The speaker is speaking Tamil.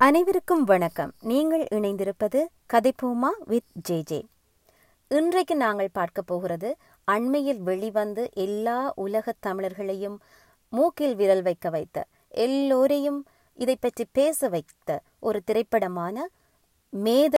அனைவருக்கும் வணக்கம். நீங்கள் இணைந்திருப்பது கதைப்போமா வித் ஜே ஜே இன்றைக்கு நாங்கள் பார்க்க போகிறது அண்மையில் வெளிவந்து எல்லா உலகத் தமிழர்களையும் மூக்கில் விரல் வைக்க வைத்த எல்லோரையும் இதை பற்றி பேச வைத்த ஒரு திரைப்படமான மேத